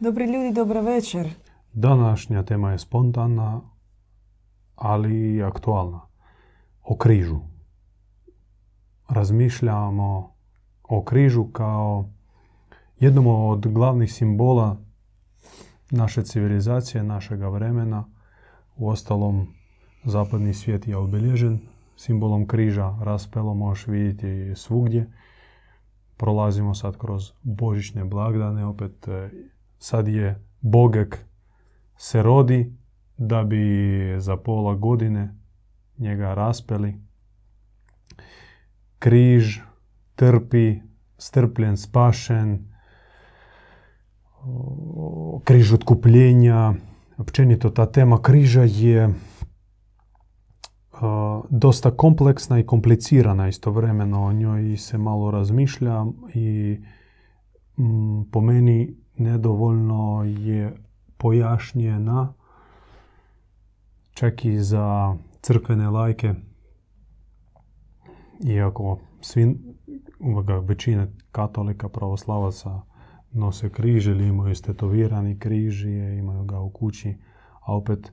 Dobri ljudi, dobra večer. Današnja tema je spontana, ali i aktualna. O križu. Razmišljamo o križu kao jednom od glavnih simbola naše civilizacije, našega vremena. U ostalom, zapadni svijet je obilježen simbolom križa. Raspelo možeš vidjeti svugdje. Prolazimo sad kroz božićne blagdane, opet sad je Bogek se rodi da bi za pola godine njega raspeli. Križ trpi, strpljen, spašen, križ otkupljenja. Općenito ta tema križa je dosta kompleksna i komplicirana istovremeno. O njoj se malo razmišlja i po meni nedovoljno je pojašnjena čak i za crkvene lajke iako svi, većina katolika, pravoslavaca nose križ ili imaju stetovirani križ imaju ga u kući, a opet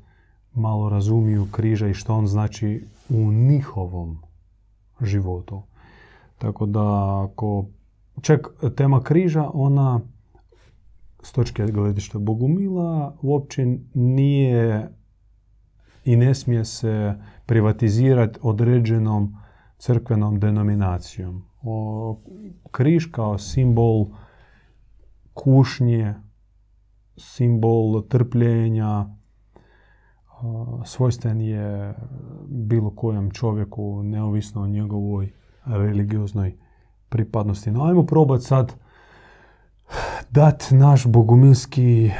malo razumiju križa i što on znači u njihovom životu. Tako da ako čak tema križa, ona s točke gledišta Bogumila uopće nije i ne smije se privatizirati određenom crkvenom denominacijom. O, križ kao simbol kušnje, simbol trpljenja, svojstven je bilo kojem čovjeku, neovisno o njegovoj religioznoj pripadnosti. No, ajmo probati sad dati naš bogumilski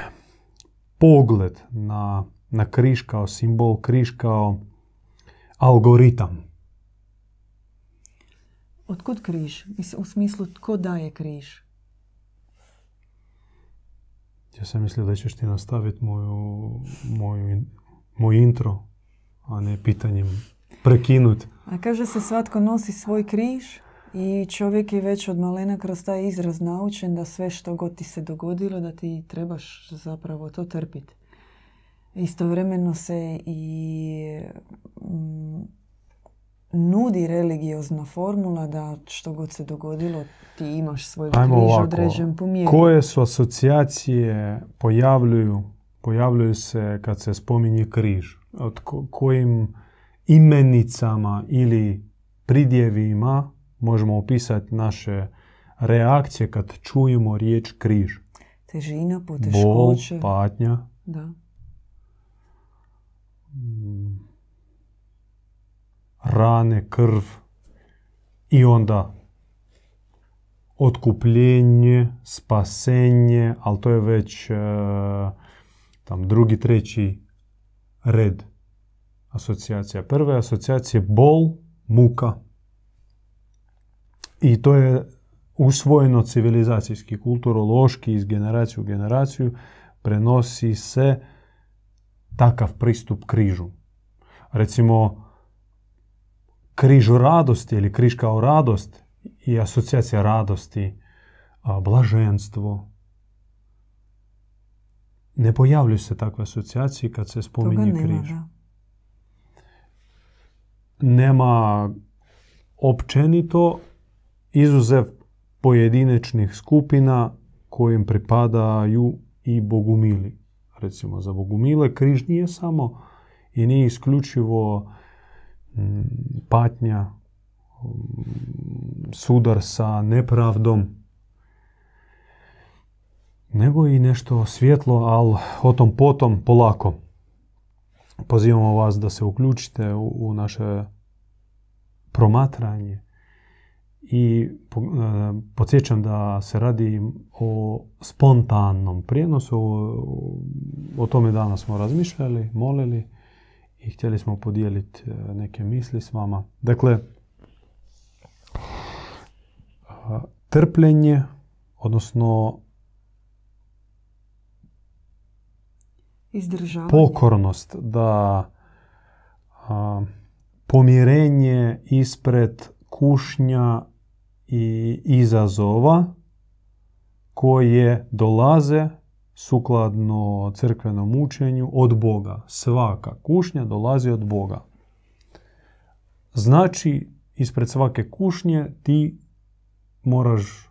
pogled na, na križ kao simbol, križ kao algoritam. Otkud križ? U smislu, tko daje križ? Ja sam mislio da ćeš ti nastaviti moju, moju, moj intro, a ne pitanjem prekinut. A kaže se svatko nosi svoj križ i čovjek je već od malena kroz taj izraz naučen da sve što god ti se dogodilo da ti trebaš zapravo to trpiti. Istovremeno se i mm, nudi religiozna formula da što god se dogodilo ti imaš svoj križ određen po Koje su asocijacije pojavljuju, pojavljuju se kad se spominje križ? Od kojim imenicama ili pridjevima možemo opisati naše reakcije kad čujemo riječ križ? Težina, poteškoće. Bol, patnja. Da. rane, krv i onda otkupljenje, spasenje, ali to je već e, tam drugi, treći red asocijacija. Prva asocijacija bol, muka. I to je usvojeno civilizacijski, kulturološki iz generacije u generaciju prenosi se takav pristup križu. Recimo, križu radosti ili križ kao radost i asocijacija radosti, blaženstvo. Ne pojavljuju se takve asocijacije kad se spominje križ. Nema općenito izuzev pojedinečnih skupina kojim pripadaju i bogumili. Recimo, za bogumile križ nije samo i nije isključivo patnja, sudar sa nepravdom, nego i nešto svjetlo, ali o tom potom polako. Pozivamo vas da se uključite u, naše promatranje i e, podsjećam da se radi o spontanom prijenosu. O, tome danas smo razmišljali, molili i htjeli smo podijeliti e, neke misli s vama. Dakle, trpljenje, odnosno Izdržavanje. pokornost, da a, pomirenje ispred kušnja i izazova koje dolaze sukladno crkvenom učenju od Boga. Svaka kušnja dolazi od Boga. Znači, ispred svake kušnje ti moraš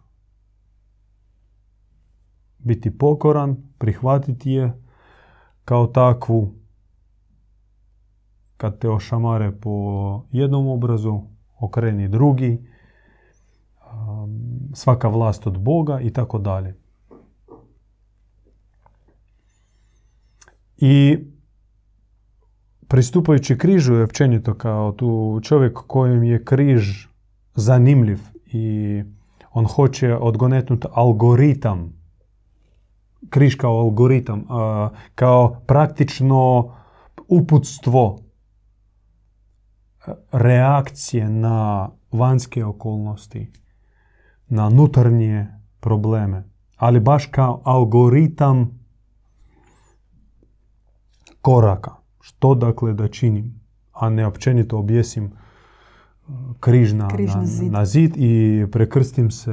biti pokoran, prihvatiti je kao takvu. Kad te ošamare po jednom obrazu, okreni drugi, svaka vlast od Boga i tako dalje. I pristupajući križu je općenito kao tu čovjek kojem je križ zanimljiv i on hoće odgonetnuti algoritam, križ kao algoritam, kao praktično uputstvo reakcije na vanjske okolnosti, na nutarnje probleme, ali baš kao algoritam koraka. Što dakle da činim, a ne općenito objesim uh, križ na, na, zid. i prekrstim se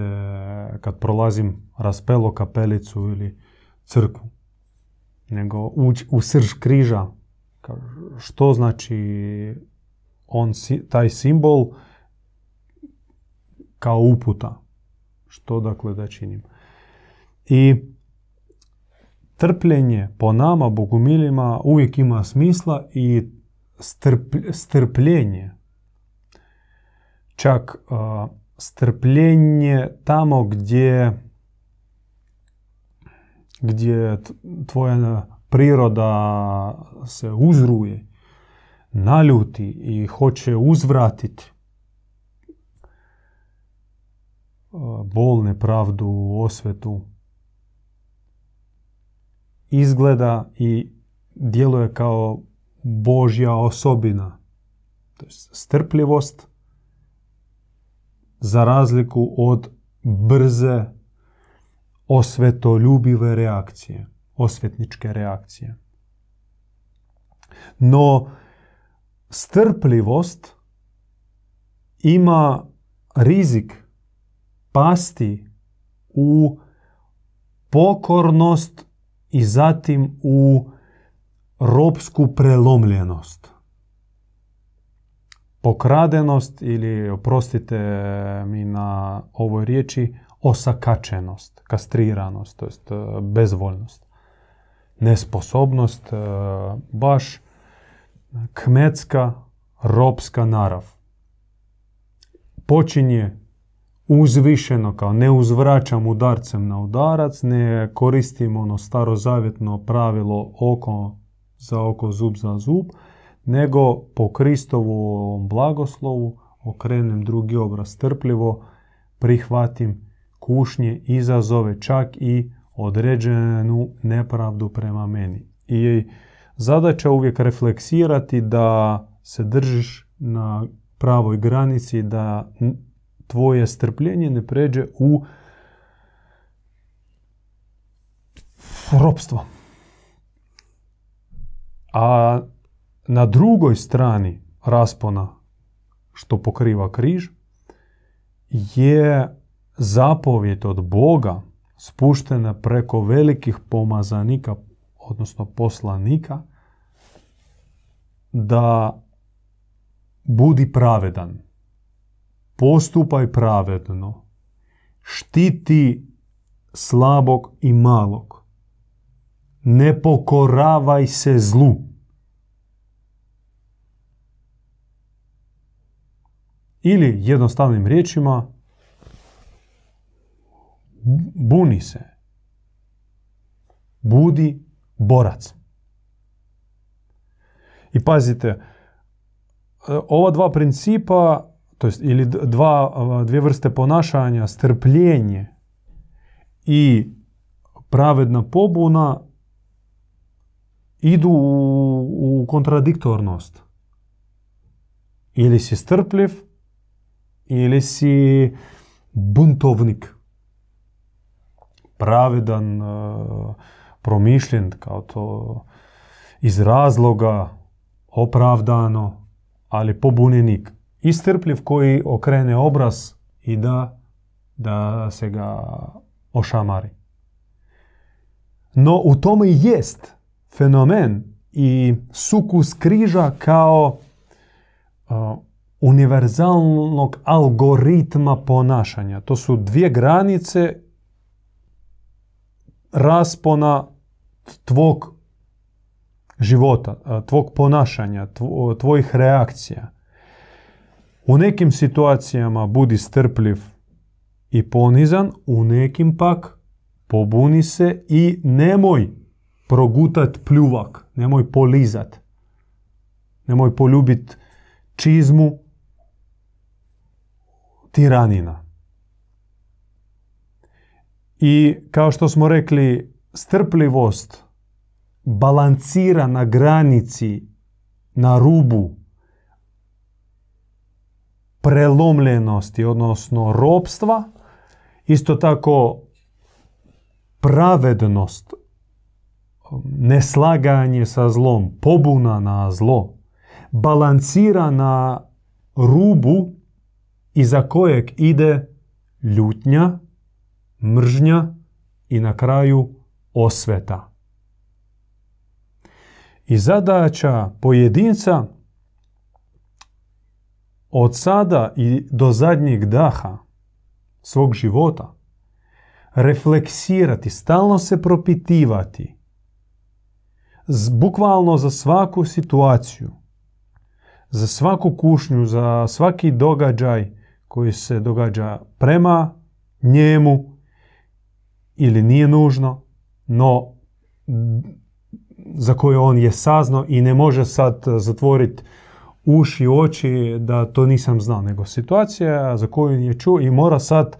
kad prolazim raspelo kapelicu ili crkvu. Nego ući u srž križa. Što znači on, taj simbol kao uputa. Što dakle da činim. I trpljenje po nama, bogumilima, uvijek ima smisla i strpljenje. Čak strpljenje tamo gdje gdje tvoja priroda se uzruje, naljuti i hoće uzvratiti bol, nepravdu, osvetu, izgleda i djeluje kao Božja osobina. To je strpljivost za razliku od brze osvetoljubive reakcije, osvetničke reakcije. No, strpljivost ima rizik pasti u pokornost i zatim u ropsku prelomljenost. Pokradenost ili, oprostite mi na ovoj riječi, osakačenost, kastriranost, to jest e, bezvoljnost. Nesposobnost, e, baš kmetska, ropska narav. Počinje uzvišeno, kao ne uzvraćam udarcem na udarac, ne koristim ono starozavjetno pravilo oko za oko, zub za zub, nego po Kristovu blagoslovu okrenem drugi obraz trpljivo, prihvatim kušnje, izazove, čak i određenu nepravdu prema meni. I zadaća uvijek refleksirati da se držiš na pravoj granici, da tvoje strpljenje ne pređe u ropstvo. A na drugoj strani raspona što pokriva križ je zapovjet od Boga spuštena preko velikih pomazanika, odnosno poslanika, da budi pravedan postupaj pravedno, štiti slabog i malog, ne pokoravaj se zlu. Ili jednostavnim riječima, buni se. Budi borac. I pazite, ova dva principa to jest, ili dva, dvije vrste ponašanja, strpljenje i pravedna pobuna idu u, u kontradiktornost. Ili si strpljiv, ili si buntovnik. Pravedan, promišljen kao to iz razloga, opravdano, ali pobunjenik istrpljiv koji okrene obraz i da, da se ga ošamari. No u tome i jest fenomen i sukus križa kao uh, univerzalnog algoritma ponašanja. To su dvije granice raspona tvog života, tvog ponašanja, tvojih reakcija. U nekim situacijama budi strpljiv i ponizan, u nekim pak pobuni se i nemoj progutat pljuvak, nemoj polizat, nemoj poljubit čizmu tiranina. I kao što smo rekli, strpljivost balancira na granici, na rubu prelomljenosti, odnosno ropstva, isto tako pravednost, neslaganje sa zlom, pobuna na zlo, balancira na rubu iza kojeg ide ljutnja, mržnja i na kraju osveta. I zadaća pojedinca od sada i do zadnjeg daha svog života refleksirati, stalno se propitivati, bukvalno za svaku situaciju, za svaku kušnju, za svaki događaj koji se događa prema njemu ili nije nužno, no za koje on je saznao i ne može sad zatvoriti uši i oči da to nisam znao, nego situacija za koju je čuo i mora sad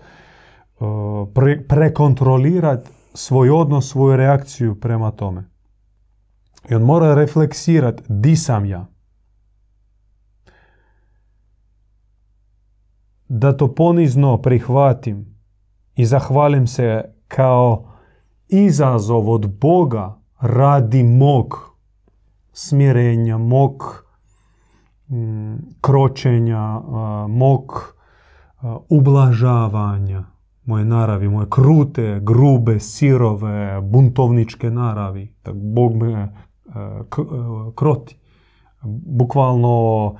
uh, pre, prekontrolirati svoj odnos, svoju reakciju prema tome. I on mora refleksirati di sam ja. Da to ponizno prihvatim i zahvalim se kao izazov od Boga radi mog smirenja, mog mm, kročenja, mog ublažavanja moje naravi, moje krute, grube, sirove, buntovničke naravi. Tak Bog me kroti. Bukvalno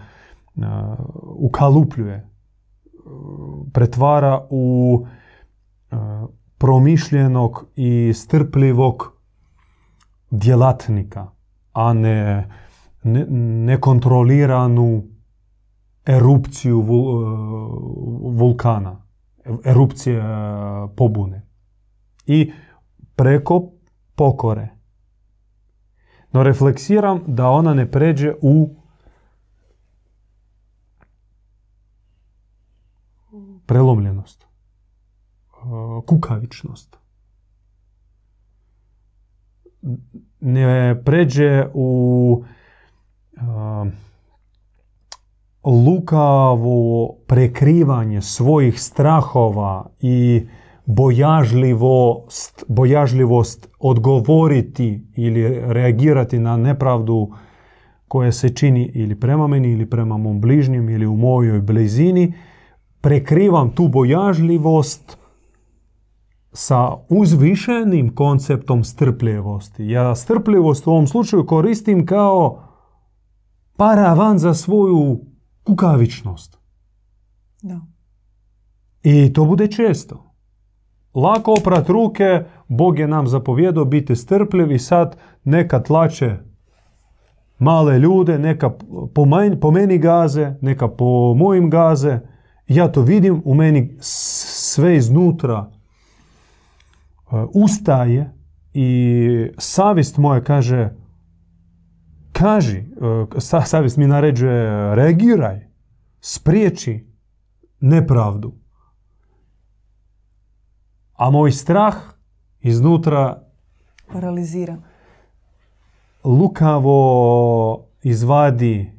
ukalupljuje. Pretvara u promišljenog i strpljivog djelatnika, a ne nekontroliranu erupciju e, vulkana, erupcije e, pobune. I preko pokore. No refleksiram da ona ne pređe u prelomljenost, kukavičnost. Ne pređe u uh, lukavo prekrivanje svojih strahova i bojažljivost, bojažljivost odgovoriti ili reagirati na nepravdu koja se čini ili prema meni ili prema mom bližnjem ili u mojoj blizini, prekrivam tu bojažljivost sa uzvišenim konceptom strpljivosti. Ja strpljivost u ovom slučaju koristim kao paravan za svoju kukavičnost. Da. I to bude često. Lako oprat ruke, Bog je nam zapovjedao biti strpljivi, sad neka tlače male ljude, neka po, po meni gaze, neka po mojim gaze. Ja to vidim, u meni sve iznutra ustaje i savjest moja kaže kaži, e, savjest mi naređuje reagiraj, spriječi nepravdu. A moj strah iznutra paralizira. Lukavo izvadi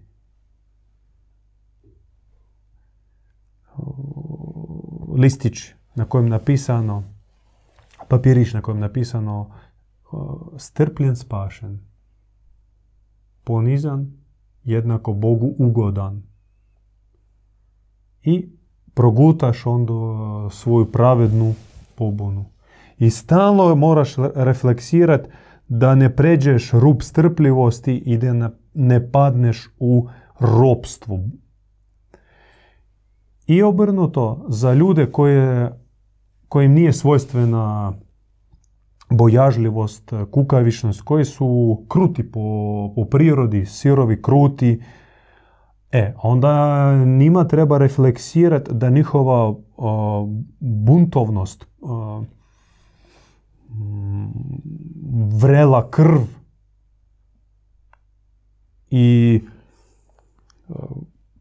listić na kojem napisano papirić na kojem napisano strpljen spašen, ponizan, jednako Bogu ugodan. I progutaš onda svoju pravednu pobunu. I stalno moraš refleksirati da ne pređeš rub strpljivosti i da ne padneš u ropstvu. I obrnuto, za ljude koje, kojim nije svojstvena bojažljivost, kukavičnost, koji su kruti po, po prirodi, sirovi, kruti, e, onda njima treba refleksirati da njihova buntovnost, vrela krv i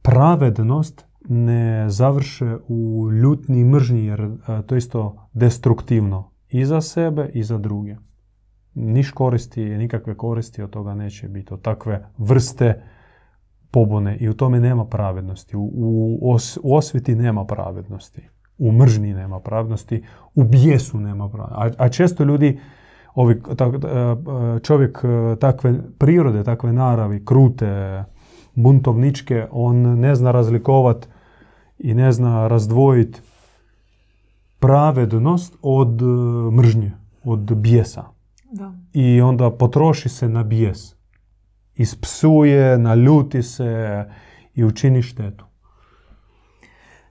pravednost ne završe u ljutni i mržnji, jer to je isto destruktivno i za sebe i za druge. Niš koristi, nikakve koristi od toga neće biti, od takve vrste pobune i u tome nema pravednosti. U, u, u osviti nema pravednosti. U mržnji nema pravednosti. U bijesu nema pravednosti. A, a često ljudi, ovi, tak, čovjek takve prirode, takve naravi, krute, buntovničke, on ne zna razlikovat i ne zna razdvojiti pravednost od e, mržnje, od bijesa. Da. I onda potroši se na bijes. Ispsuje, naljuti se i učini štetu.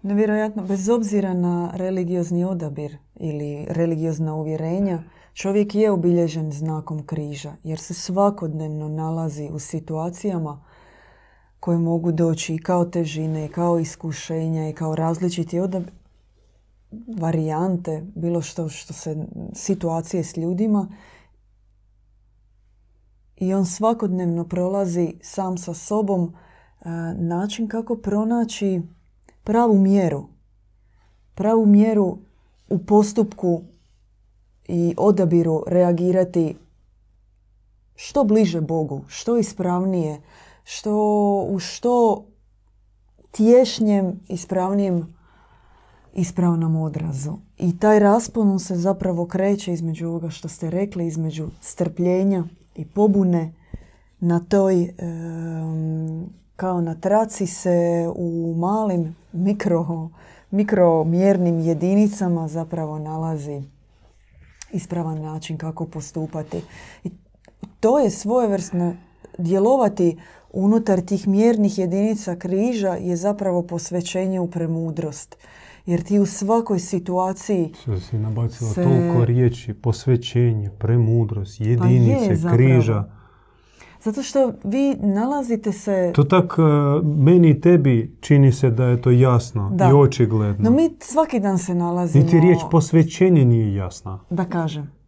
Nevjerojatno, bez obzira na religiozni odabir ili religiozna uvjerenja, čovjek je obilježen znakom križa, jer se svakodnevno nalazi u situacijama koje mogu doći i kao težine, i kao iskušenja, i kao različiti odabir, varijante, bilo što što se situacije s ljudima i on svakodnevno prolazi sam sa sobom e, način kako pronaći pravu mjeru. Pravu mjeru u postupku i odabiru reagirati što bliže Bogu, što ispravnije, što u što tješnjem, ispravnijem ispravnom odrazu. I taj raspon se zapravo kreće između ovoga što ste rekli, između strpljenja i pobune na toj, kao na traci se u malim mikro, mikromjernim jedinicama zapravo nalazi ispravan način kako postupati. I to je svojevrsno djelovati unutar tih mjernih jedinica križa je zapravo posvećenje u premudrost. Jer ti u svakoj situaciji... Se si nabacila se... toliko riječi, posvećenje, premudrost, jedinice, pa križa. Zato što vi nalazite se... To tak e, meni i tebi čini se da je to jasno da. i očigledno. No mi svaki dan se nalazimo... Niti riječ posvećenje nije jasna. Da kažem.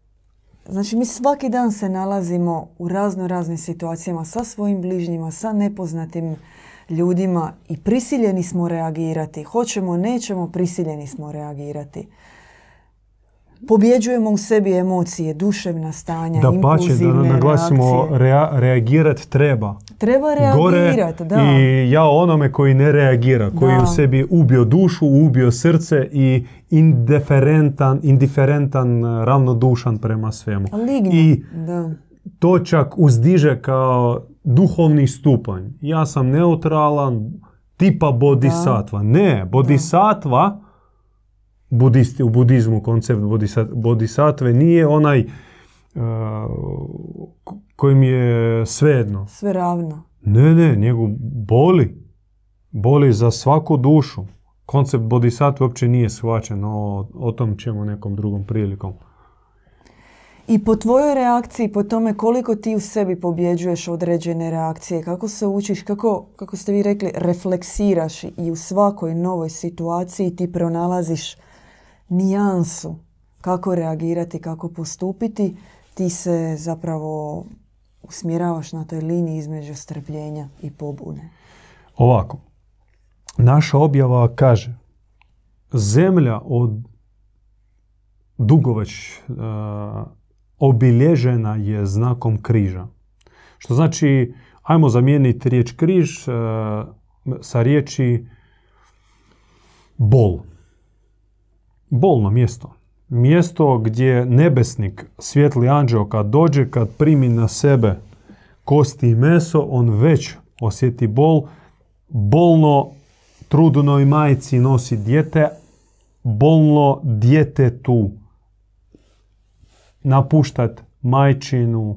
Znači mi svaki dan se nalazimo u razno raznim situacijama sa svojim bližnjima, sa nepoznatim ljudima i prisiljeni smo reagirati. Hoćemo, nećemo, prisiljeni smo reagirati. Pobjeđujemo u sebi emocije, duševna stanja, da pače, da naglasimo, rea, reagirat treba. Treba reagirati, da. I ja onome koji ne reagira, koji u sebi ubio dušu, ubio srce i indiferentan, indiferentan ravnodušan prema svemu. I da. to čak uzdiže kao duhovni stupanj. Ja sam neutralan, tipa bodhisattva. Ne, bodhisattva, budisti, u budizmu koncept bodhisattve nije onaj kojim je svejedno. Sve ravno. Ne, ne, njegu boli. Boli za svaku dušu. Koncept bodhisattva uopće nije shvaćen, o, o tom ćemo nekom drugom prilikom. I po tvojoj reakciji, po tome koliko ti u sebi pobjeđuješ određene reakcije, kako se učiš, kako, kako ste vi rekli, refleksiraš i u svakoj novoj situaciji ti pronalaziš nijansu kako reagirati, kako postupiti, ti se zapravo usmjeravaš na toj liniji između strpljenja i pobune. Ovako, naša objava kaže zemlja od dugo već obilježena je znakom križa. Što znači, ajmo zamijeniti riječ križ e, sa riječi bol. Bolno mjesto. Mjesto gdje nebesnik, svjetli anđeo, kad dođe, kad primi na sebe kosti i meso, on već osjeti bol. Bolno trudnoj majci nosi dijete, bolno djetetu napuštati majčinu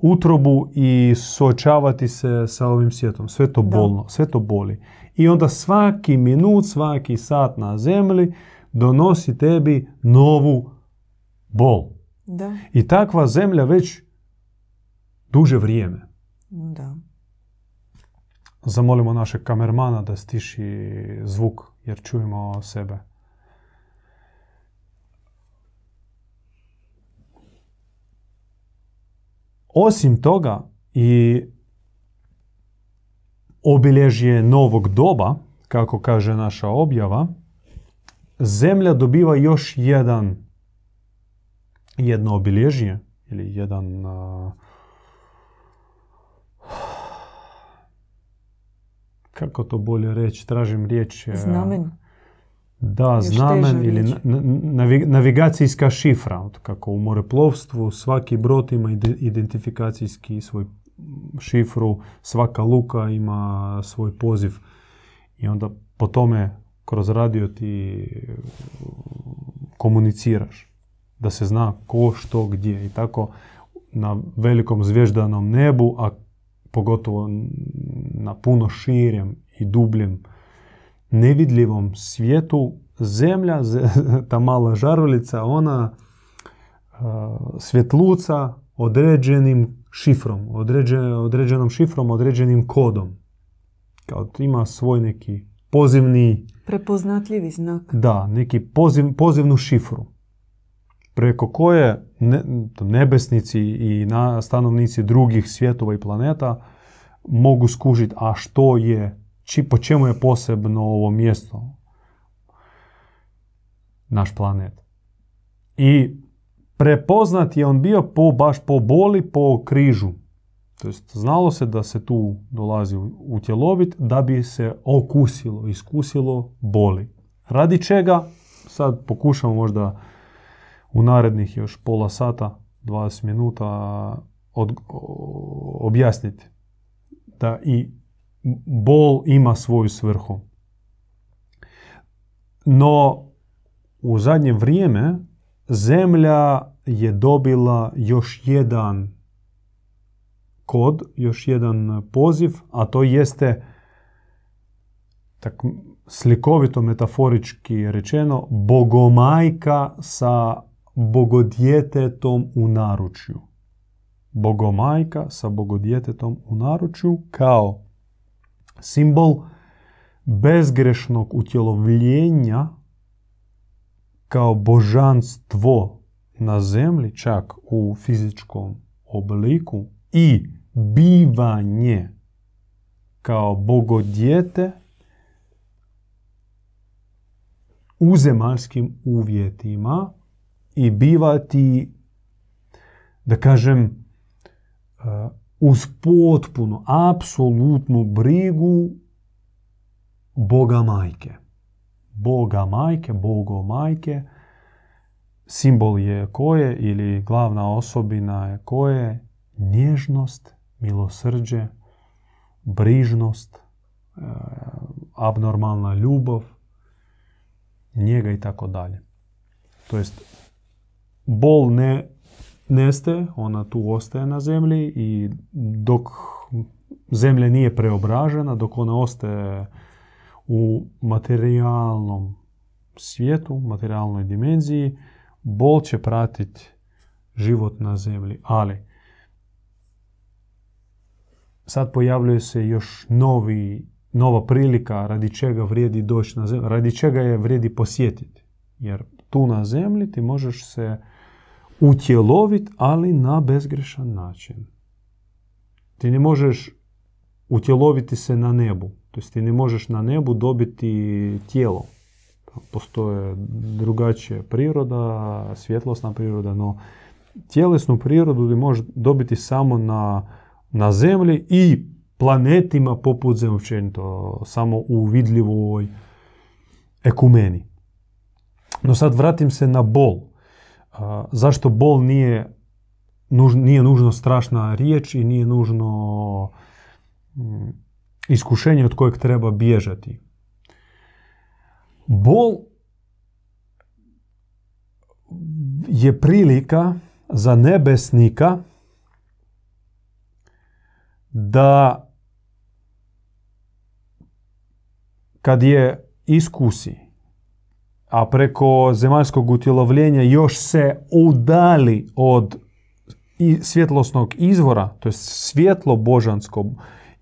utrobu i suočavati se sa ovim svijetom. Sve to bolno, sve to boli. I onda svaki minut, svaki sat na zemlji donosi tebi novu bol. Da. I takva zemlja već duže vrijeme. Da. Zamolimo našeg kamermana da stiši zvuk jer čujemo sebe. Osim toga i obilježje novog doba, kako kaže naša objava, zemlja dobiva još jedan jedno obilježje ili jedan kako to bolje reći, tražim riječ. Znamen. Da, znamen ili navigacijska šifra. Kako u moreplovstvu svaki brod ima identifikacijski svoj šifru, svaka luka ima svoj poziv. I onda po tome kroz radio ti komuniciraš. Da se zna ko, što, gdje. I tako na velikom zvježdanom nebu, a pogotovo na puno širem i dubljem nevidljivom svijetu zemlja, ta mala žaruljica, ona svjetluca određenim šifrom, određenom šifrom, određenim kodom. Kao ima svoj neki pozivni... Prepoznatljivi znak. Da, neki poziv, pozivnu šifru. Preko koje nebesnici i na, stanovnici drugih svjetova i planeta mogu skužiti, a što je či, po čemu je posebno ovo mjesto, naš planet. I prepoznat je on bio po, baš po boli, po križu. To znalo se da se tu dolazi u tjelovit da bi se okusilo, iskusilo boli. Radi čega, sad pokušamo možda u narednih još pola sata, 20 minuta od, objasniti da i bol ima svoju svrhu. No, u zadnje vrijeme zemlja je dobila još jedan kod, još jedan poziv, a to jeste tak slikovito metaforički rečeno bogomajka sa bogodjetetom u naručju. Bogomajka sa bogodjetetom u naručju kao simbol bezgrešnog utjelovljenja kao božanstvo na zemlji, čak u fizičkom obliku i bivanje kao bogodjete u zemaljskim uvjetima i bivati, da kažem, uz potpuno, apsolutnu brigu Boga majke. Boga majke, Bogo majke, simbol je koje ili glavna osobina je koje? Nježnost, milosrđe, brižnost, e, abnormalna ljubav, njega i tako dalje. To jest, bol ne nestaje, ona tu ostaje na zemlji i dok zemlja nije preobražena, dok ona ostaje u materijalnom svijetu, materijalnoj dimenziji, bol će pratiti život na zemlji. Ali sad pojavljuje se još novi, nova prilika radi čega vrijedi doći na zemlju, radi čega je vrijedi posjetiti. Jer tu na zemlji ti možeš se utjelovit, ali na bezgrešan način. Ti ne možeš utjeloviti se na nebu. To ti ne možeš na nebu dobiti tijelo. Postoje drugačija priroda, svjetlosna priroda, no tjelesnu prirodu ti možeš dobiti samo na, na zemlji i planetima poput zemlje samo u vidljivoj ekumeni. No sad vratim se na bol zašto bol nije, nije nužno strašna riječ i nije nužno mm, iskušenje od kojeg treba bježati. Bol je prilika za nebesnika da kad je iskusi, a preko zemaljskog utjelovljenja još se udali od svjetlosnog izvora, to je svjetlo božansko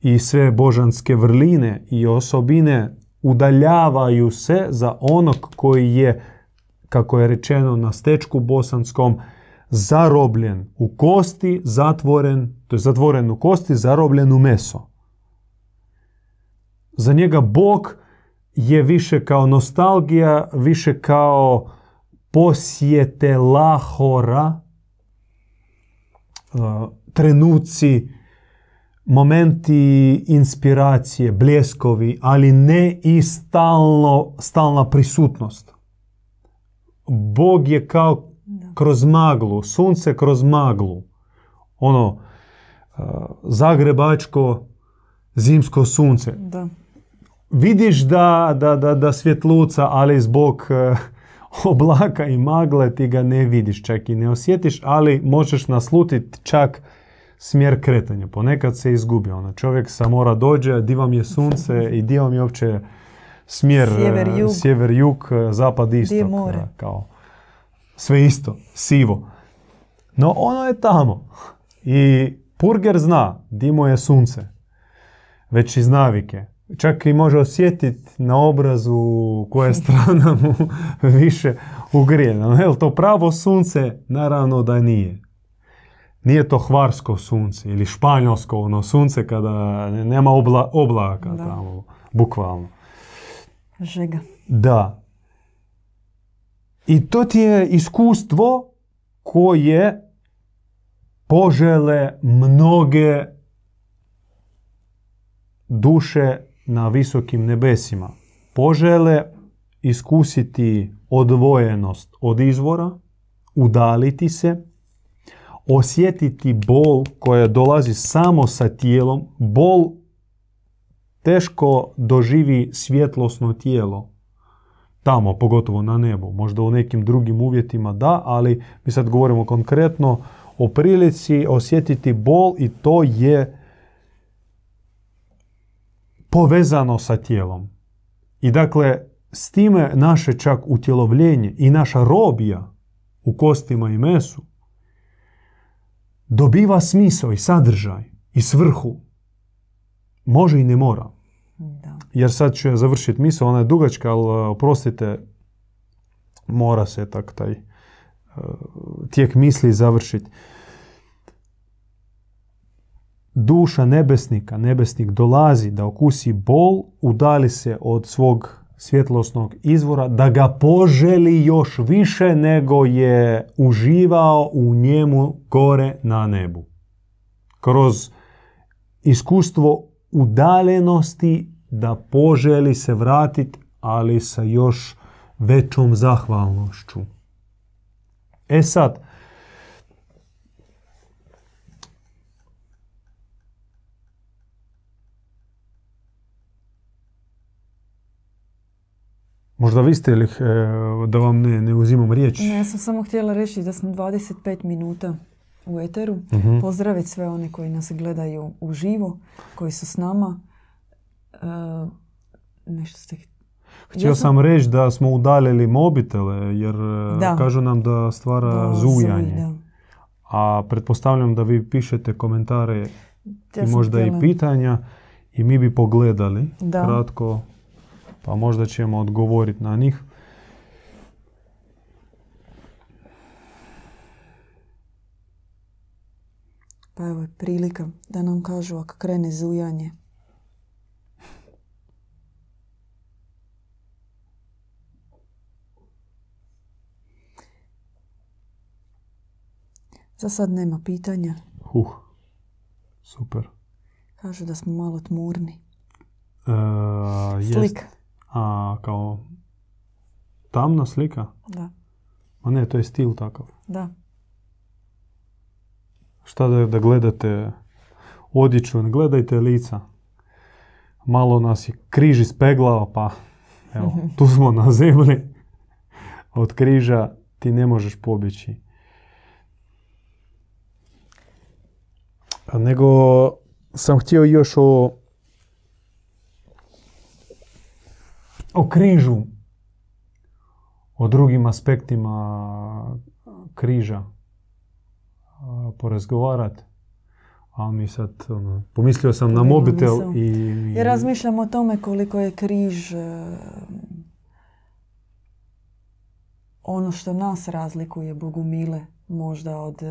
i sve božanske vrline i osobine udaljavaju se za onog koji je, kako je rečeno na stečku bosanskom, zarobljen u kosti, zatvoren, to je zatvoren u kosti, zarobljen u meso. Za njega Bog je više kao nostalgija, više kao posjete lahora, trenuci, momenti inspiracije, bljeskovi, ali ne i stalno, stalna prisutnost. Bog je kao kroz maglu, sunce kroz maglu. Ono, zagrebačko zimsko sunce. Da. Vidiš da, da, da, da svjetluca, ali zbog oblaka i magle ti ga ne vidiš, čak i ne osjetiš, ali možeš naslutiti čak smjer kretanja. Ponekad se izgubi. Ono, čovjek sa mora dođe, di vam je sunce i di vam je uopće smjer Sjever-jug. sjever-jug, zapad istok. je more? Kao, sve isto, sivo. No ono je tamo. I Purger zna di mu je sunce. Već iz navike. Čak i može osjetiti na obrazu koja strana mu više ugrijena. Je li to pravo sunce? Naravno da nije. Nije to hvarsko sunce ili španjolsko ono sunce kada nema obla, oblaka Da. tamo, bukvalno. Žega. Da. I to ti je iskustvo koje požele mnoge duše na visokim nebesima. Požele iskusiti odvojenost od izvora, udaliti se, osjetiti bol koja dolazi samo sa tijelom. Bol teško doživi svjetlosno tijelo. Tamo, pogotovo na nebu. Možda u nekim drugim uvjetima da, ali mi sad govorimo konkretno o prilici osjetiti bol i to je povezano sa tijelom. I dakle, s time naše čak utjelovljenje i naša robija u kostima i mesu dobiva smisao i sadržaj i svrhu. Može i ne mora. Jer sad ću završiti misao, ona je dugačka, ali uh, oprostite, mora se tak taj uh, tijek misli završiti. Duša nebesnika, nebesnik dolazi da okusi bol, udali se od svog svjetlosnog izvora, da ga poželi još više nego je uživao u njemu gore na nebu. Kroz iskustvo udaljenosti da poželi se vratiti, ali sa još većom zahvalnošću. E sad, možda vi ste ili eh, da vam ne, ne uzimam riječ. Ne, ja sam samo htjela reći da smo 25 minuta u Eteru. Mhm. Pozdraviti sve one koji nas gledaju uživo, koji su s nama. E, nešto ste... Htio Ja sam reći da smo udaljili mobitele jer eh, Da. kažu nam da stvara Da, zujanje. da. A pretpostavljam da vi pišete komentare Ja i sam možda htjela- i pitanja i mi bi pogledali Da. kratko, pa možda ćemo odgovoriti na njih. Pa evo je prilika da nam kažu ako krene zujanje. Za sad nema pitanja. Huh, super. Kažu da smo malo tmurni. E, jest. Slika. A, kao tamna slika? Da, Ma ne, to je stil takav. da. Šta da, da gledate odjeću, ne gledajte lica. Malo nas je križ ispeglao, pa evo, tu smo na zemlji. Od križa ti ne možeš pobjeći. Nego sam htio još o o križu, o drugim aspektima križa porazgovarati. Ali mi sad, ono, pomislio sam na mobitel i... Ja razmišljam o tome koliko je križ e, ono što nas razlikuje Bogumile možda od e,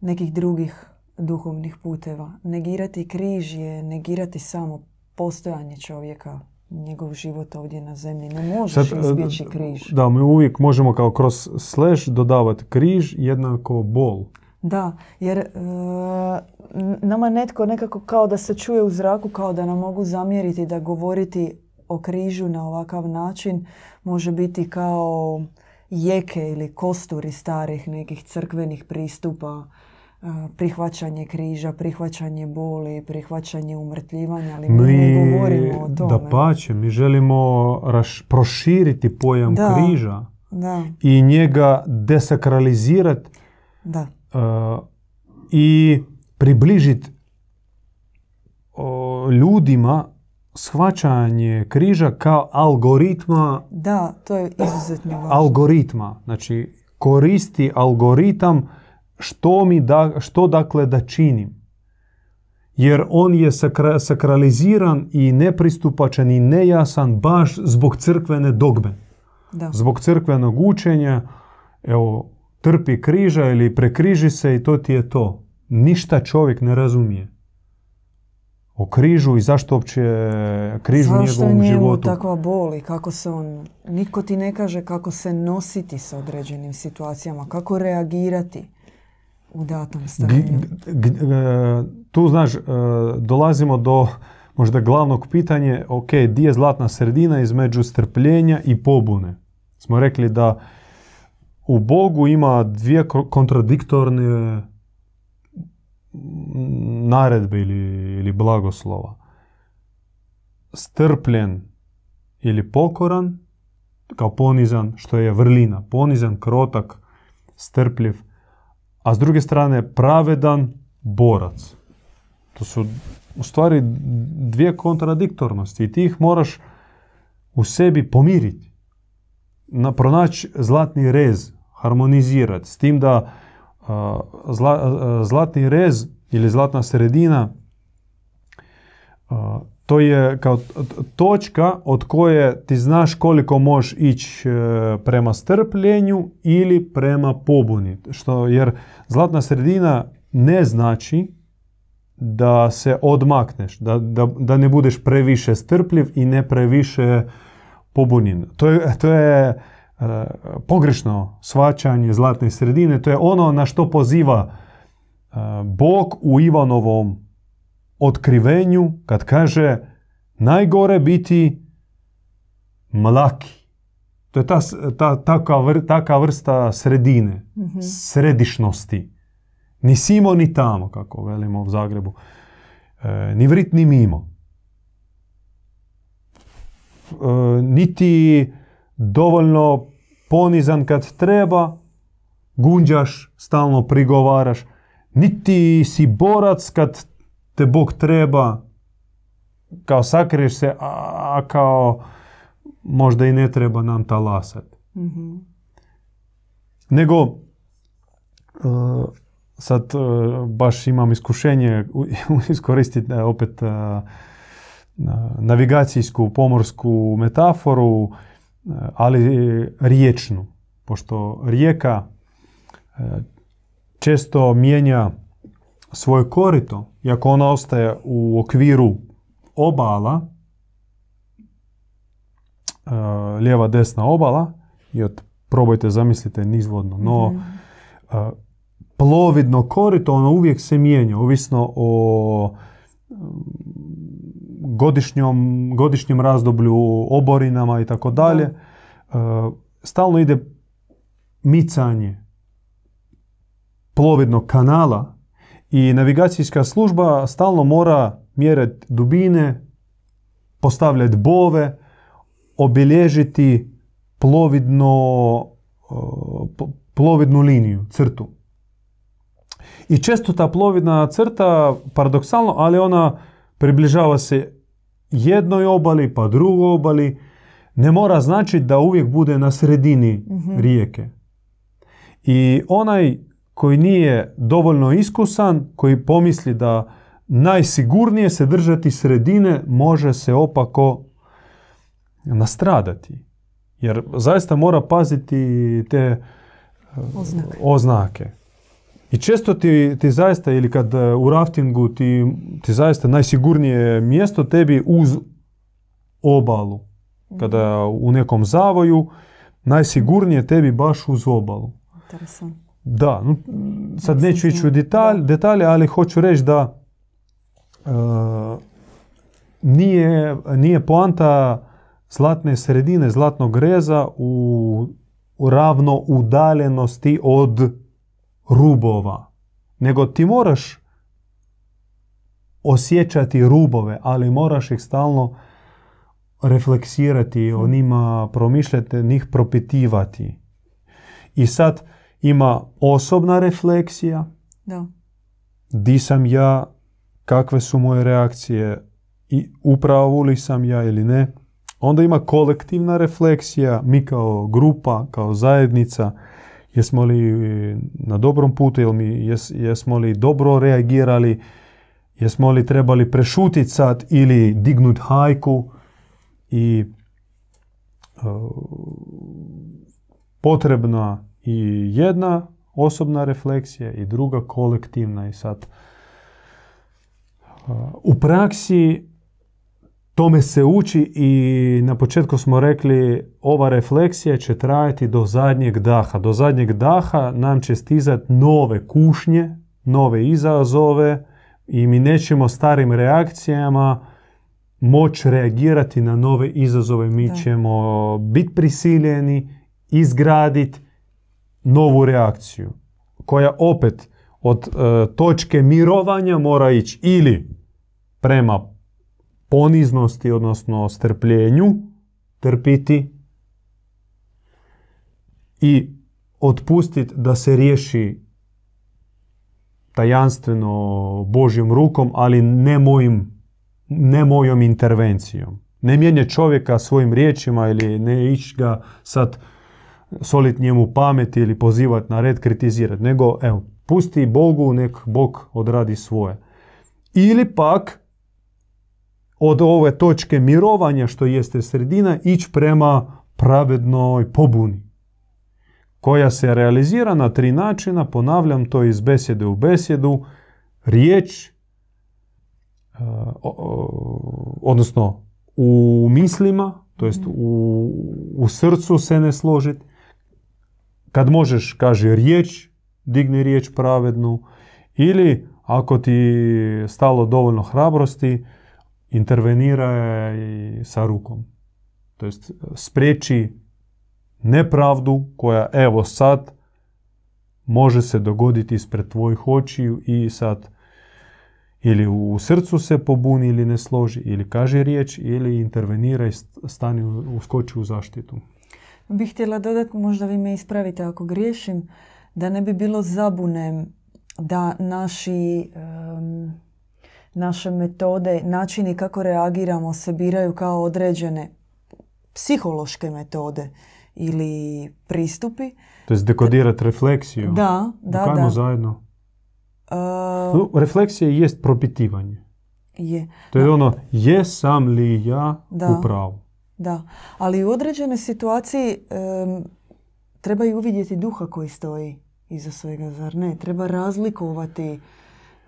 nekih drugih duhovnih puteva. Negirati križ je negirati samo postojanje čovjeka, njegov život ovdje na zemlji. Ne možeš Sad, izbjeći križ. Da, mi uvijek možemo kao kroz slash dodavati križ jednako bol. Da, jer e, nama netko nekako kao da se čuje u zraku, kao da nam mogu zamjeriti da govoriti o križu na ovakav način može biti kao jeke ili kosturi starih nekih crkvenih pristupa prihvaćanje križa, prihvaćanje boli, prihvaćanje umrtljivanja, ali mi, ne govorimo o tome. Da pače, mi želimo proširiti pojam križa da. i njega desakralizirati da. i približiti ljudima shvaćanje križa kao algoritma. Da, to je izuzetno važno. Algoritma. Znači, koristi algoritam što, mi da, što dakle da činim. Jer on je sakraliziran i nepristupačan i nejasan baš zbog crkvene dogme. Da. Zbog crkvenog učenja, evo, trpi križa ili prekriži se i to ti je to. Ništa čovjek ne razumije. O križu i zašto uopće križu u njegovom njemu životu. takva boli, kako se on, niko ti ne kaže kako se nositi sa određenim situacijama, kako reagirati u datom stanju. Tu, znaš, e, dolazimo do možda glavnog pitanja, ok, di je zlatna sredina između strpljenja i pobune? Smo rekli da u Bogu ima dvije kontradiktorne naredbe ili, ili blagoslova. Strpljen ili pokoran, kao ponizan, što je vrlina. Ponizan, krotak, strpljiv a s druge strane pravedan borac. To su u stvari dvije kontradiktornosti i ti ih moraš u sebi pomiriti. Na, pronaći zlatni rez, harmonizirati. S tim da zlatni rez ili zlatna sredina to je kao točka od koje ti znaš koliko možeš ići e, prema strpljenju ili prema pobuni. Što, jer zlatna sredina ne znači da se odmakneš, da, da, da ne budeš previše strpljiv i ne previše pobunjen. To je, to je e, pogrešno svačanje zlatne sredine. To je ono na što poziva e, Bog u Ivanovom otkrivenju kad kaže najgore biti mlaki. To je ta, ta, taka, vrsta sredine, mm središnosti. Ni simo, ni tamo, kako velimo u Zagrebu. E, ni vrit, ni mimo. E, niti dovoljno ponizan kad treba, gunđaš, stalno prigovaraš. Niti si borac kad te Bog treba, kao sakriješ se, a, kao možda i ne treba nam talasat. mm Nego, uh, sad uh, baš imam iskušenje iskoristiti uh, opet navigacijsku, pomorsku metaforu, ali riječnu. Pošto rijeka često mijenja svoje korito, iako ona ostaje u okviru obala, uh, lijeva desna obala, i od, probajte zamislite nizvodno, no mm plovidno korito ono uvijek se mijenja, ovisno o godišnjom, godišnjem razdoblju, oborinama i tako dalje. Stalno ide micanje plovidnog kanala i navigacijska služba stalno mora mjeriti dubine, postavljati bove, obilježiti plovidno plovidnu liniju, crtu. I često ta plovidna crta, paradoksalno, ali ona približava se jednoj obali, pa drugoj obali. Ne mora značiti da uvijek bude na sredini rijeke. I onaj koji nije dovoljno iskusan, koji pomisli da najsigurnije se držati sredine, može se opako nastradati. Jer zaista mora paziti te e, Oznake. oznake. I često ti, ti zaista, ili kad e, u raftingu ti, ti zaista najsigurnije mjesto tebi uz obalu. Kada u nekom zavoju, najsigurnije tebi baš uz obalu. Interesantno. Da, no, sad neću ići u detalj, detalje, ali hoću reći da e, nije, nije poanta zlatne sredine, zlatnog reza u, u ravno udaljenosti od rubova. Nego ti moraš osjećati rubove, ali moraš ih stalno refleksirati, o njima promišljati, njih propitivati. I sad ima osobna refleksija, Da. di sam ja, kakve su moje reakcije i upravo li sam ja ili ne. Onda ima kolektivna refleksija, mi kao grupa, kao zajednica, jesmo li na dobrom putu, jel mi, jes, jesmo li dobro reagirali, jesmo li trebali prešutiti sad ili dignut hajku i e, potrebna i jedna osobna refleksija i druga kolektivna i sad u praksi tome se uči i na početku smo rekli ova refleksija će trajati do zadnjeg daha. Do zadnjeg daha nam će stizati nove kušnje, nove izazove i mi nećemo starim reakcijama moći reagirati na nove izazove. Mi Da. ćemo biti prisiljeni izgraditi novu reakciju koja opet od e, točke mirovanja mora ići ili prema poniznosti, odnosno strpljenju, trpiti i otpustiti da se riješi tajanstveno Božjom rukom, ali ne, mojim, ne mojom intervencijom. Ne mijenje čovjeka svojim riječima ili ne ići ga sad solit njemu pamet ili pozivati na red, kritizirati, nego evo, pusti Bogu, nek Bog odradi svoje. Ili pak od ove točke mirovanja, što jeste sredina, ići prema pravednoj pobuni, koja se realizira na tri načina, ponavljam to iz besjede u besjedu, riječ, o- odnosno u mislima, to jest u, u srcu se ne složiti, kad možeš, kaže riječ, digni riječ pravednu, ili ako ti stalo dovoljno hrabrosti, intervenira i sa rukom. To jest spriječi nepravdu koja evo sad može se dogoditi ispred tvojih očiju i sad ili u srcu se pobuni ili ne složi, ili kaže riječ, ili intervenira i st- stani, uskoči u zaštitu. Bih htjela dodati, možda vi me ispravite ako griješim, da ne bi bilo zabune da naši, em, naše metode, načini kako reagiramo se biraju kao određene psihološke metode ili pristupi. To jest dekodirati refleksiju. Da, da, Dok ajmo da. zajedno. E, No, refleksija jest propitivanje. je. To je ono, jesam li ja Da. u pravu? Da, ali u određenoj situaciji treba i uvidjeti duha koji stoji iza svega, zar ne? Treba razlikovati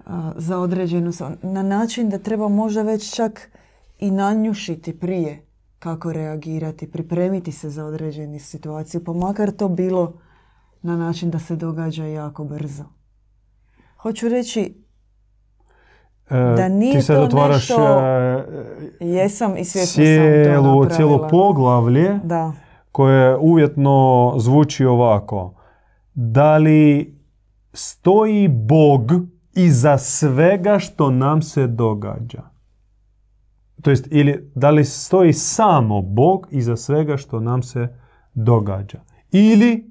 a, za određenu na način da treba možda već čak i nanjušiti prije kako reagirati, pripremiti se za određenu situaciju, pa makar to bilo na način da se događa jako brzo. Hoću reći, E, Da nije ti sad to otvaraš nešto- e, jesam i svjesno sam to cijelo poglavlje Da, koje uvjetno zvuči ovako. Da li stoji Bog iza svega što nam se događa? To jest, ili da li stoji samo Bog iza svega što nam se događa? Ili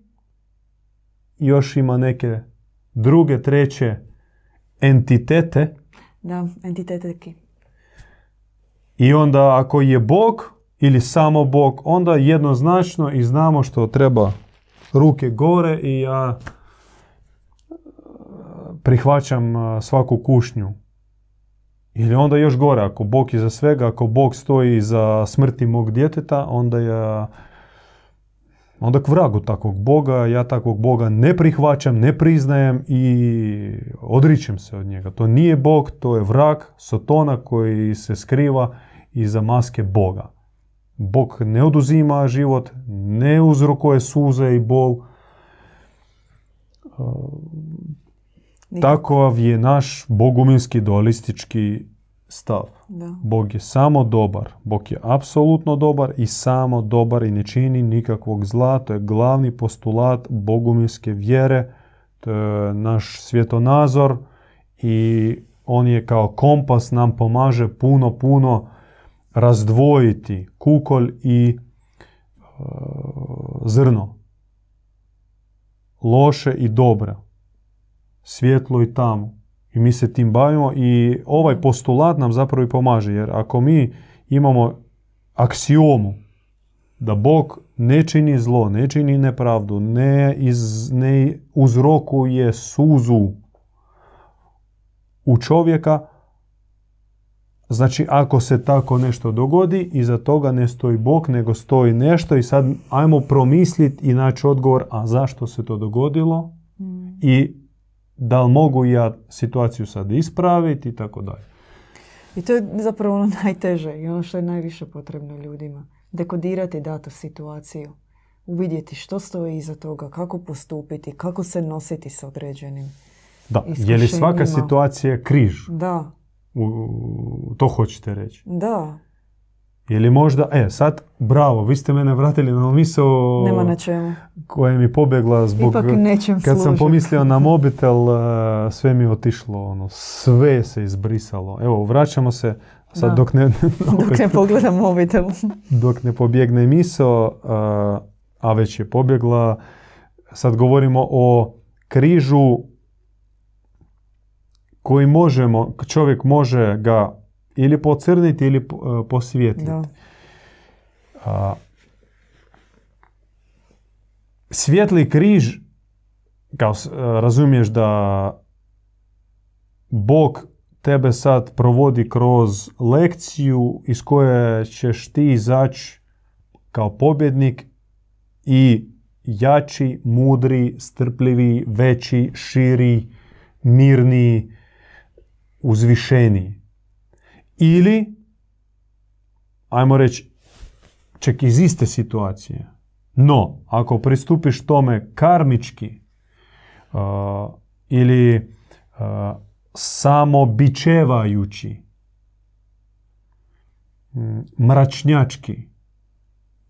još ima neke druge, treće entitete. Da, entiteteki. I onda ako je Bog ili samo Bog, onda jednoznačno i znamo što treba ruke gore i ja prihvaćam svaku kušnju. Ili onda još gore, ako Bog iza svega, ako Bog stoji iza smrti mog djeteta, onda ja onda k vragu takvog Boga, ja takvog Boga ne prihvaćam, ne priznajem i odričem se od njega. To nije Bog, to je vrag, sotona koji se skriva iza maske Boga. Bog ne oduzima život, ne uzrokuje suze i bol. Takav je naš boguminski dualistički stav. Da. Bog je samo dobar. Bog je apsolutno dobar i samo dobar i ne čini nikakvog zla. To je glavni postulat boguminske vjere. To je naš svjetonazor i on je kao kompas nam pomaže puno, puno razdvojiti kukolj i e, zrno. Loše i dobro. Svjetlo i tamo. I mi se tim bavimo i ovaj postulat nam zapravo i pomaže. Jer ako mi imamo aksiomu da Bog ne čini zlo, ne čini nepravdu, ne, iz, ne uzrokuje suzu u čovjeka, Znači, ako se tako nešto dogodi, iza toga ne stoji Bog, nego stoji nešto i sad ajmo promisliti i naći odgovor, a zašto se to dogodilo Mm. i da li mogu ja situaciju sad ispraviti i tako dalje. I to je zapravo ono najteže i ono što je najviše potrebno ljudima. Dekodirati datu situaciju. Uvidjeti što stoji iza toga, kako postupiti, kako se nositi s određenim. Da, je li svaka situacija križ? Da, U- to hoćete reći. da, Je li možda, e, sad, bravo, vi ste mene vratili na misao nema na čemu. koja mi pobjegla zbog... Ipak nečem Kad sam pomislio na mobitel, e, sve mi je otišlo, ono, sve se izbrisalo. Evo, vraćamo se, sad Da. dok ne, Dok ne pogledam mobitel. dok ne pobjegne misao, a, a već je pobjegla, sad govorimo o križu koji možemo, čovjek može ga ili pocrniti ili e, posvijetliti. Da. A, svijetli križ, kao s- razumiješ da Bog tebe sad provodi kroz lekciju iz koje ćeš ti izaći kao pobjednik i jači, mudri, strpljivi, veći, širi, mirniji, uzvišeniji. Ili, ajmo reći, čak iz iste situacije. No, ako pristupiš tome karmički uh, ili uh, mm, mračnjački,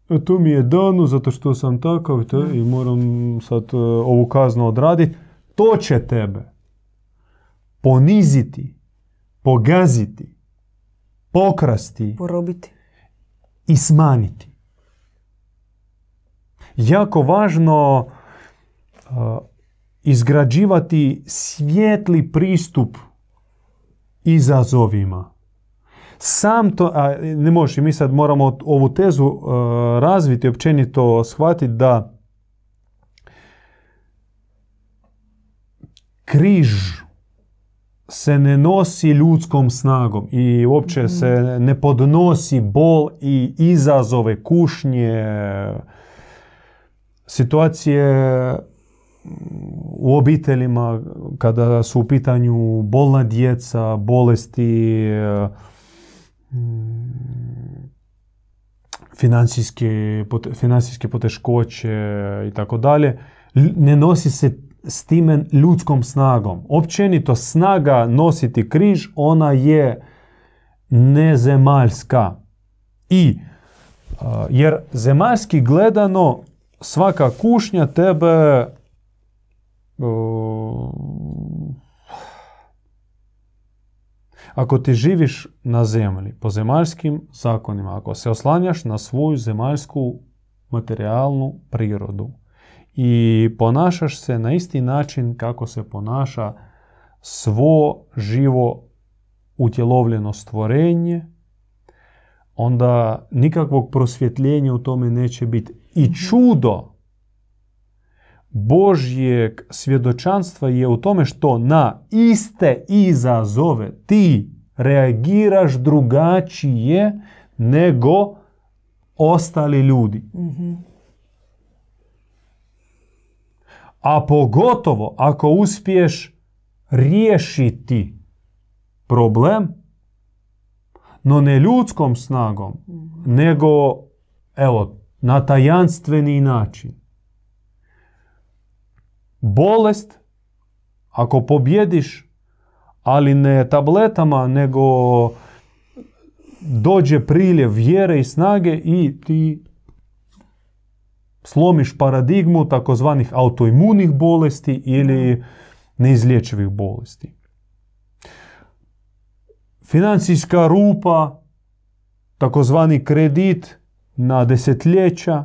"E, to mi je dano zato što sam takav te, i moram sad uh, ovu kaznu odraditi, to će tebe poniziti, pogaziti, pokrasti, Porobiti. i smanjiti. Jako važno uh, izgrađivati svijetli pristup izazovima. Sam to, a ne možeš, mi sad moramo ovu tezu uh, razviti, općenito shvatiti da križ se ne nosi ljudskom snagom i uopće se ne podnosi bol i izazove, kušnje, situacije u obiteljima kada su u pitanju bolna djeca, bolesti, mm, financijske, pote- financijske poteškoće i tako dalje, ne nosi se s time ljudskom snagom. Općenito snaga nositi križ, ona je nezemaljska. I, a, jer zemaljski gledano, svaka kušnja tebe o, ako ti živiš na zemlji po zemaljskim zakonima, ako se oslanjaš na svoju zemaljsku materijalnu prirodu i ponašaš se na isti način kako se ponaša svo živo utjelovljeno stvorenje, onda nikakvog prosvjetljenja u tome neće biti. I čudo Božjeg svjedočanstva je u tome što na iste izazove ti reagiraš drugačije nego ostali ljudi. A pogotovo ako uspiješ riješiti problem, no ne ljudskom snagom, nego evo, na tajanstveni način. Bolest, ako pobjediš, ali ne tabletama, nego dođe priljev vjere i snage i ti slomiš paradigmu takozvanih autoimunih bolesti ili neizlječivih bolesti. Financijska rupa, takozvani kredit na desetljeća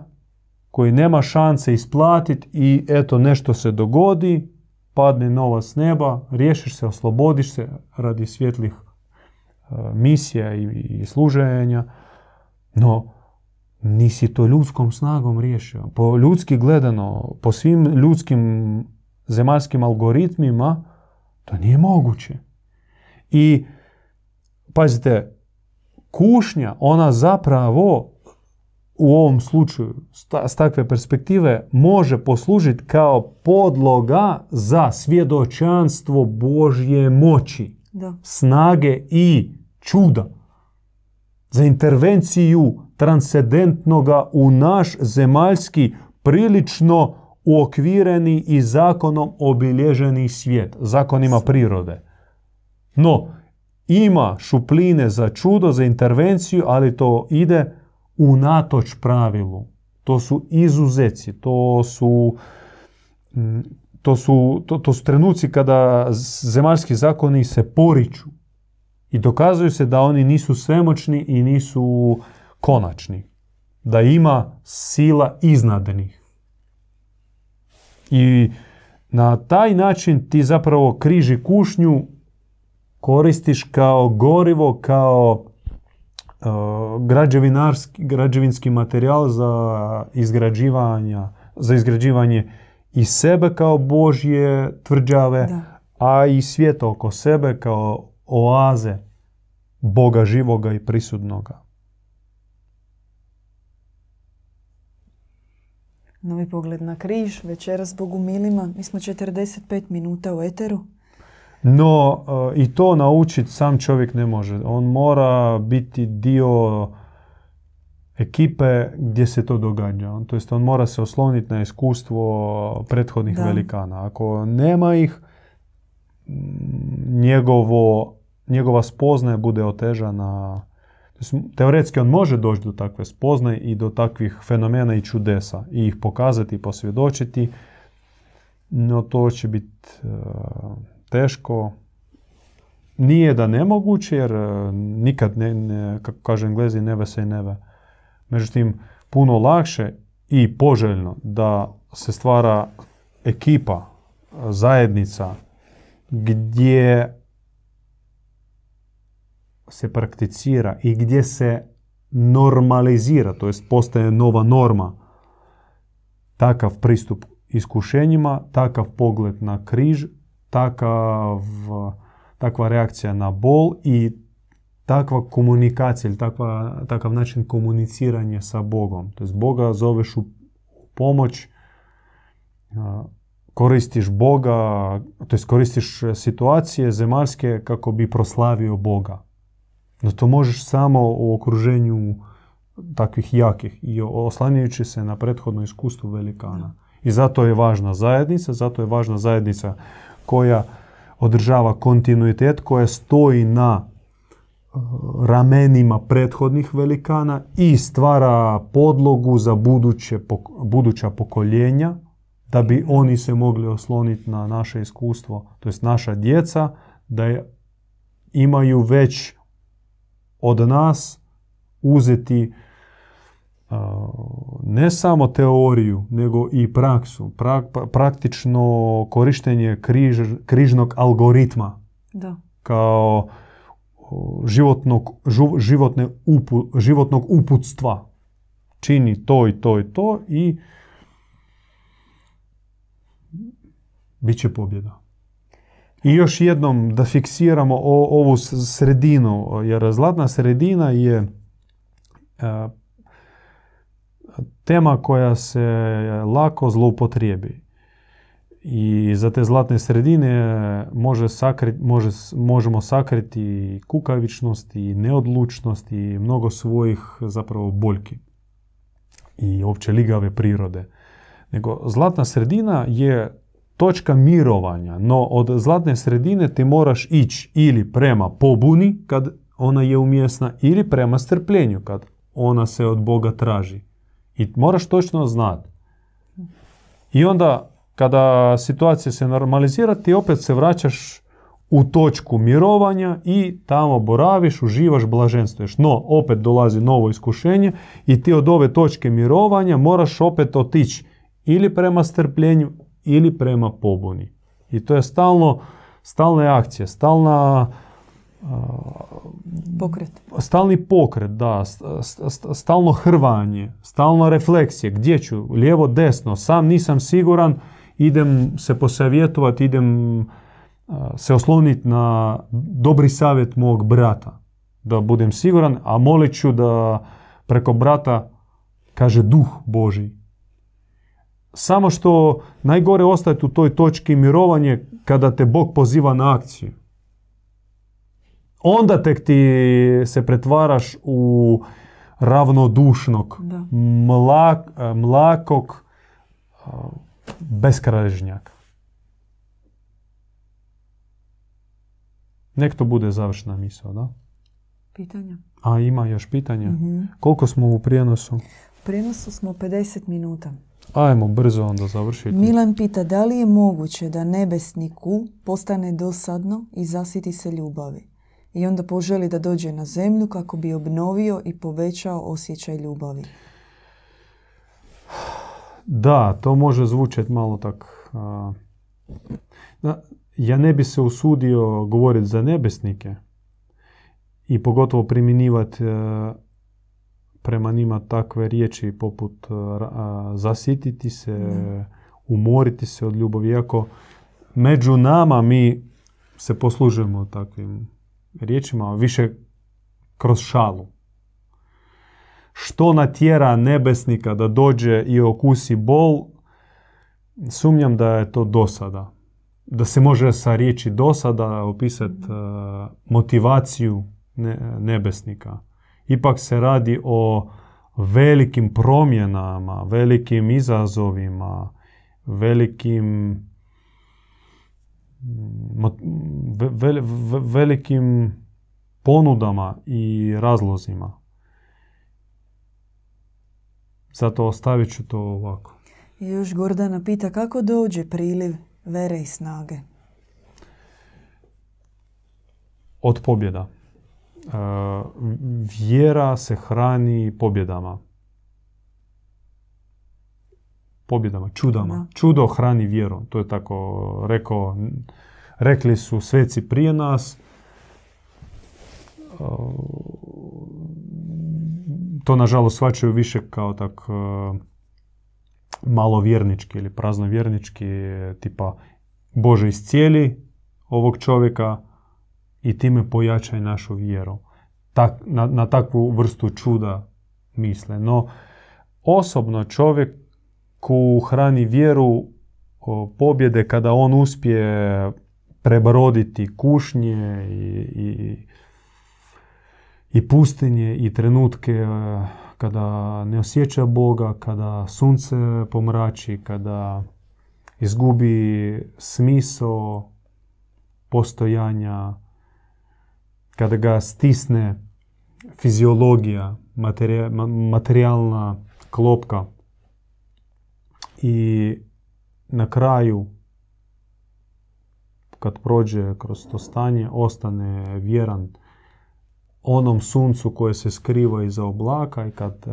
koji nema šanse isplatiti i eto nešto se dogodi, padne nova s neba, riješiš se, oslobodiš se radi svjetlih e, misija i, i služenja, no nisi to ljudskom snagom riješio. Po ljudski gledano, po svim ljudskim zemaljskim algoritmima, to nije moguće. I, pazite, kušnja, ona zapravo u ovom slučaju, s takve perspektive, može poslužiti kao podloga za svjedočanstvo Božje moći, Da. snage i čuda. Za intervenciju transcendentnoga u naš zemaljski prilično uokvireni i zakonom obilježeni svijet, zakonima prirode. No, ima šupline za čudo, za intervenciju, ali to ide unatoč pravilu. To su izuzeci, to su, mm, to su, to, to su trenuci kada zemaljski zakoni se poriču i dokazuju se da oni nisu svemoćni i nisu konačni. Da ima sila iznad njih. I na taj način ti zapravo križi kušnju koristiš kao gorivo, kao uh, građevinarski, građevinski materijal za izgrađivanje, za izgrađivanje i sebe kao Božje tvrđave, Da. a i svijeta oko sebe kao oaze Boga živoga i prisutnoga. Novi pogled na križ, večeras Bogu milima. Mi smo 45 minuta u eteru. No, uh, i to naučiti sam čovjek ne može. On mora biti dio ekipe gdje se to događa. To jest on mora se osloniti na iskustvo prethodnih Da. velikana. Ako nema ih, mm, njegovo, njegova spoznaja bude otežana. Teoretski on može doći do takve spoznaje i do takvih fenomena i čudesa i ih pokazati i posvjedočiti, no to će biti uh, teško. Nije da nemoguće, jer uh, nikad, ne, ne, kako kaže englezi, never say never. Međutim, puno lakše i poželjno da se stvara ekipa, zajednica, gdje se prakticira i gdje se normalizira, to jest postaje nova norma, takav pristup iskušenjima, takav pogled na križ, takav, takva reakcija na bol i takva komunikacija ili takva, takav način komuniciranja sa Bogom. To jest Boga zoveš u pomoć, koristiš Boga, to jest koristiš situacije zemaljske kako bi proslavio Boga. No to možeš samo u okruženju takvih jakih i oslanjajući se na prethodno iskustvo velikana. I zato je važna zajednica, zato je važna zajednica koja održava kontinuitet, koja stoji na e, ramenima prethodnih velikana i stvara podlogu za buduće, buduća pokoljenja, da bi oni se mogli osloniti na naše iskustvo, to jest naša djeca, da je, imaju već od nas uzeti ne samo teoriju, nego i praksu, praktično korištenje križ, križnog algoritma da. kao životnog, životne životnog uputstva. Čini to i to i to i bit će pobjeda. I još jednom da fiksiramo ovu sredinu, jer zlatna sredina je tema koja se lako zloupotrijebi. I za te zlatne sredine može može, možemo sakriti kukavičnost i neodlučnost i mnogo svojih zapravo boljki i opće ligave prirode. Nego zlatna sredina je točka mirovanja, no od zlatne sredine ti moraš ići ili prema pobuni kad ona je umjesna ili prema strpljenju kad ona se od Boga traži. I moraš točno znati. I onda kada situacija se normalizira ti opet se vraćaš u točku mirovanja i tamo boraviš, uživaš, blaženstvuješ. No, opet dolazi novo iskušenje i ti od ove točke mirovanja moraš opet otići ili prema strpljenju ili prema pobuni. I to je stalno, stalne akcije, stalna pokret. Stalni pokret, da, stalno hrvanje, stalno refleksije, gdje ću, lijevo, desno, sam nisam siguran, idem se posavjetovati, idem se osloniti na dobri savjet mog brata, da budem siguran, a molit ću da preko brata kaže duh Boži. Samo što najgore ostaje u toj točki mirovanje kada te Bog poziva na akciju. Onda tek ti se pretvaraš u ravnodušnog, mlak, mlakog beskražnjaka. Nek to bude završna misao, da? Pitanja. A ima još pitanja? mm Koliko smo u prijenosu? U prijenosu smo 50 minuta. Ajmo brzo onda završiti. Milan pita da li je moguće da nebesniku postane dosadno i zasiti se ljubavi i onda poželi da dođe na zemlju kako bi obnovio i povećao osjećaj ljubavi. Da, to može zvučati malo tak... ja ne bi se usudio govoriti za nebesnike i pogotovo primjenjivati e, prema njima takve riječi poput e, zasititi se, umoriti se od ljubavi. Iako među nama mi se poslužujemo takvim riječima, više kroz šalu. Što natjera nebesnika da dođe i okusi bol, sumnjam da je to dosada. Da se može sa riječi dosada opisati uh, motivaciju nebesnika. Ipak se radi o velikim promjenama, velikim izazovima, velikim velikim ponudama i razlozima. Zato ostavit ću to ovako. I još Gordana pita kako dođe priliv vere i snage? Od pobjeda. Vjera se hrani pobjedama pobjedama, čudama. Čudo hrani vjeru. To je tako rekao, rekli su sveci prije nas. To nažalost svačaju više kao tak malo vjernički ili prazno vjernički, tipa Bože iscijeli ovog čovjeka i time pojačaj našu vjeru. Tak, na, na takvu vrstu čuda misle. No, osobno čovjek ku hrani vjeru pobjede kada on uspije prebroditi kušnje i, i, i pustinje i trenutke e, kada ne osjeća Boga, kada sunce pomrači, kada izgubi smisao postojanja, kada ga stisne fiziologija, materijalna klopka i na kraju kad prođe kroz to stanje ostane vjeran onom suncu koje se skriva iza oblaka i kad e,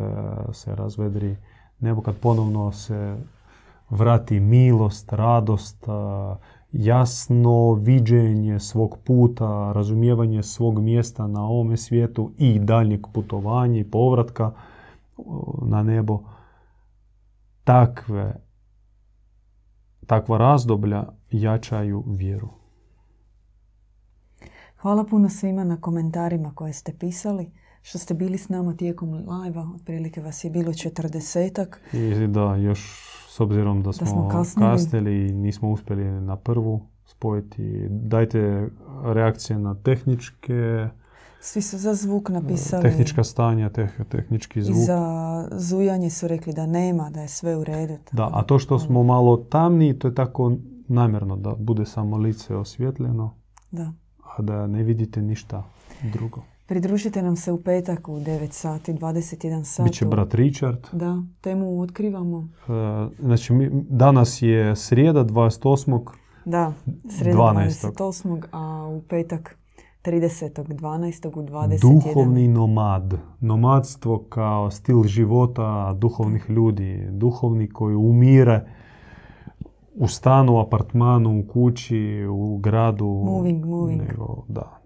se razvedri nebo, kad ponovno se vrati milost, radost, e, jasno viđenje svog puta, razumijevanje svog mjesta na ovome svijetu i daljnjeg putovanja i povratka na nebo. Takve, takva razdoblja jačaju vjeru. Hvala puno svima na komentarima koje ste pisali, što ste bili s nama tijekom live otprilike vas je bilo četrdesetak. I da, još s obzirom da smo, kasnili i nismo uspjeli na prvu spojiti, dajte reakcije na tehničke svi su za zvuk napisali. Tehnička stanja, tehnički zvuk. I za zujanje su rekli da nema, da je sve u redu. Da, a to što smo malo tamni, to je tako namjerno da bude samo lice osvjetljeno. Da a da ne vidite ništa drugo. Pridružite nam se u petak u 9 sati, 21 sati. Biće brat Richard. Da, temu otkrivamo. E, znači, mi, danas je srijeda 28. Da, srijeda 12. 28. a u petak 30. 12. u 21. Duhovni nomad. Nomadstvo kao stil života duhovnih ljudi. Duhovni koji umire u stanu, apartmanu, u kući, u gradu. Moving, moving. Nego, da.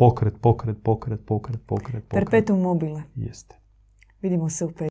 Pokret, pokret, pokret, pokret, pokret. Perpetuum mobile. Jeste. Vidimo se u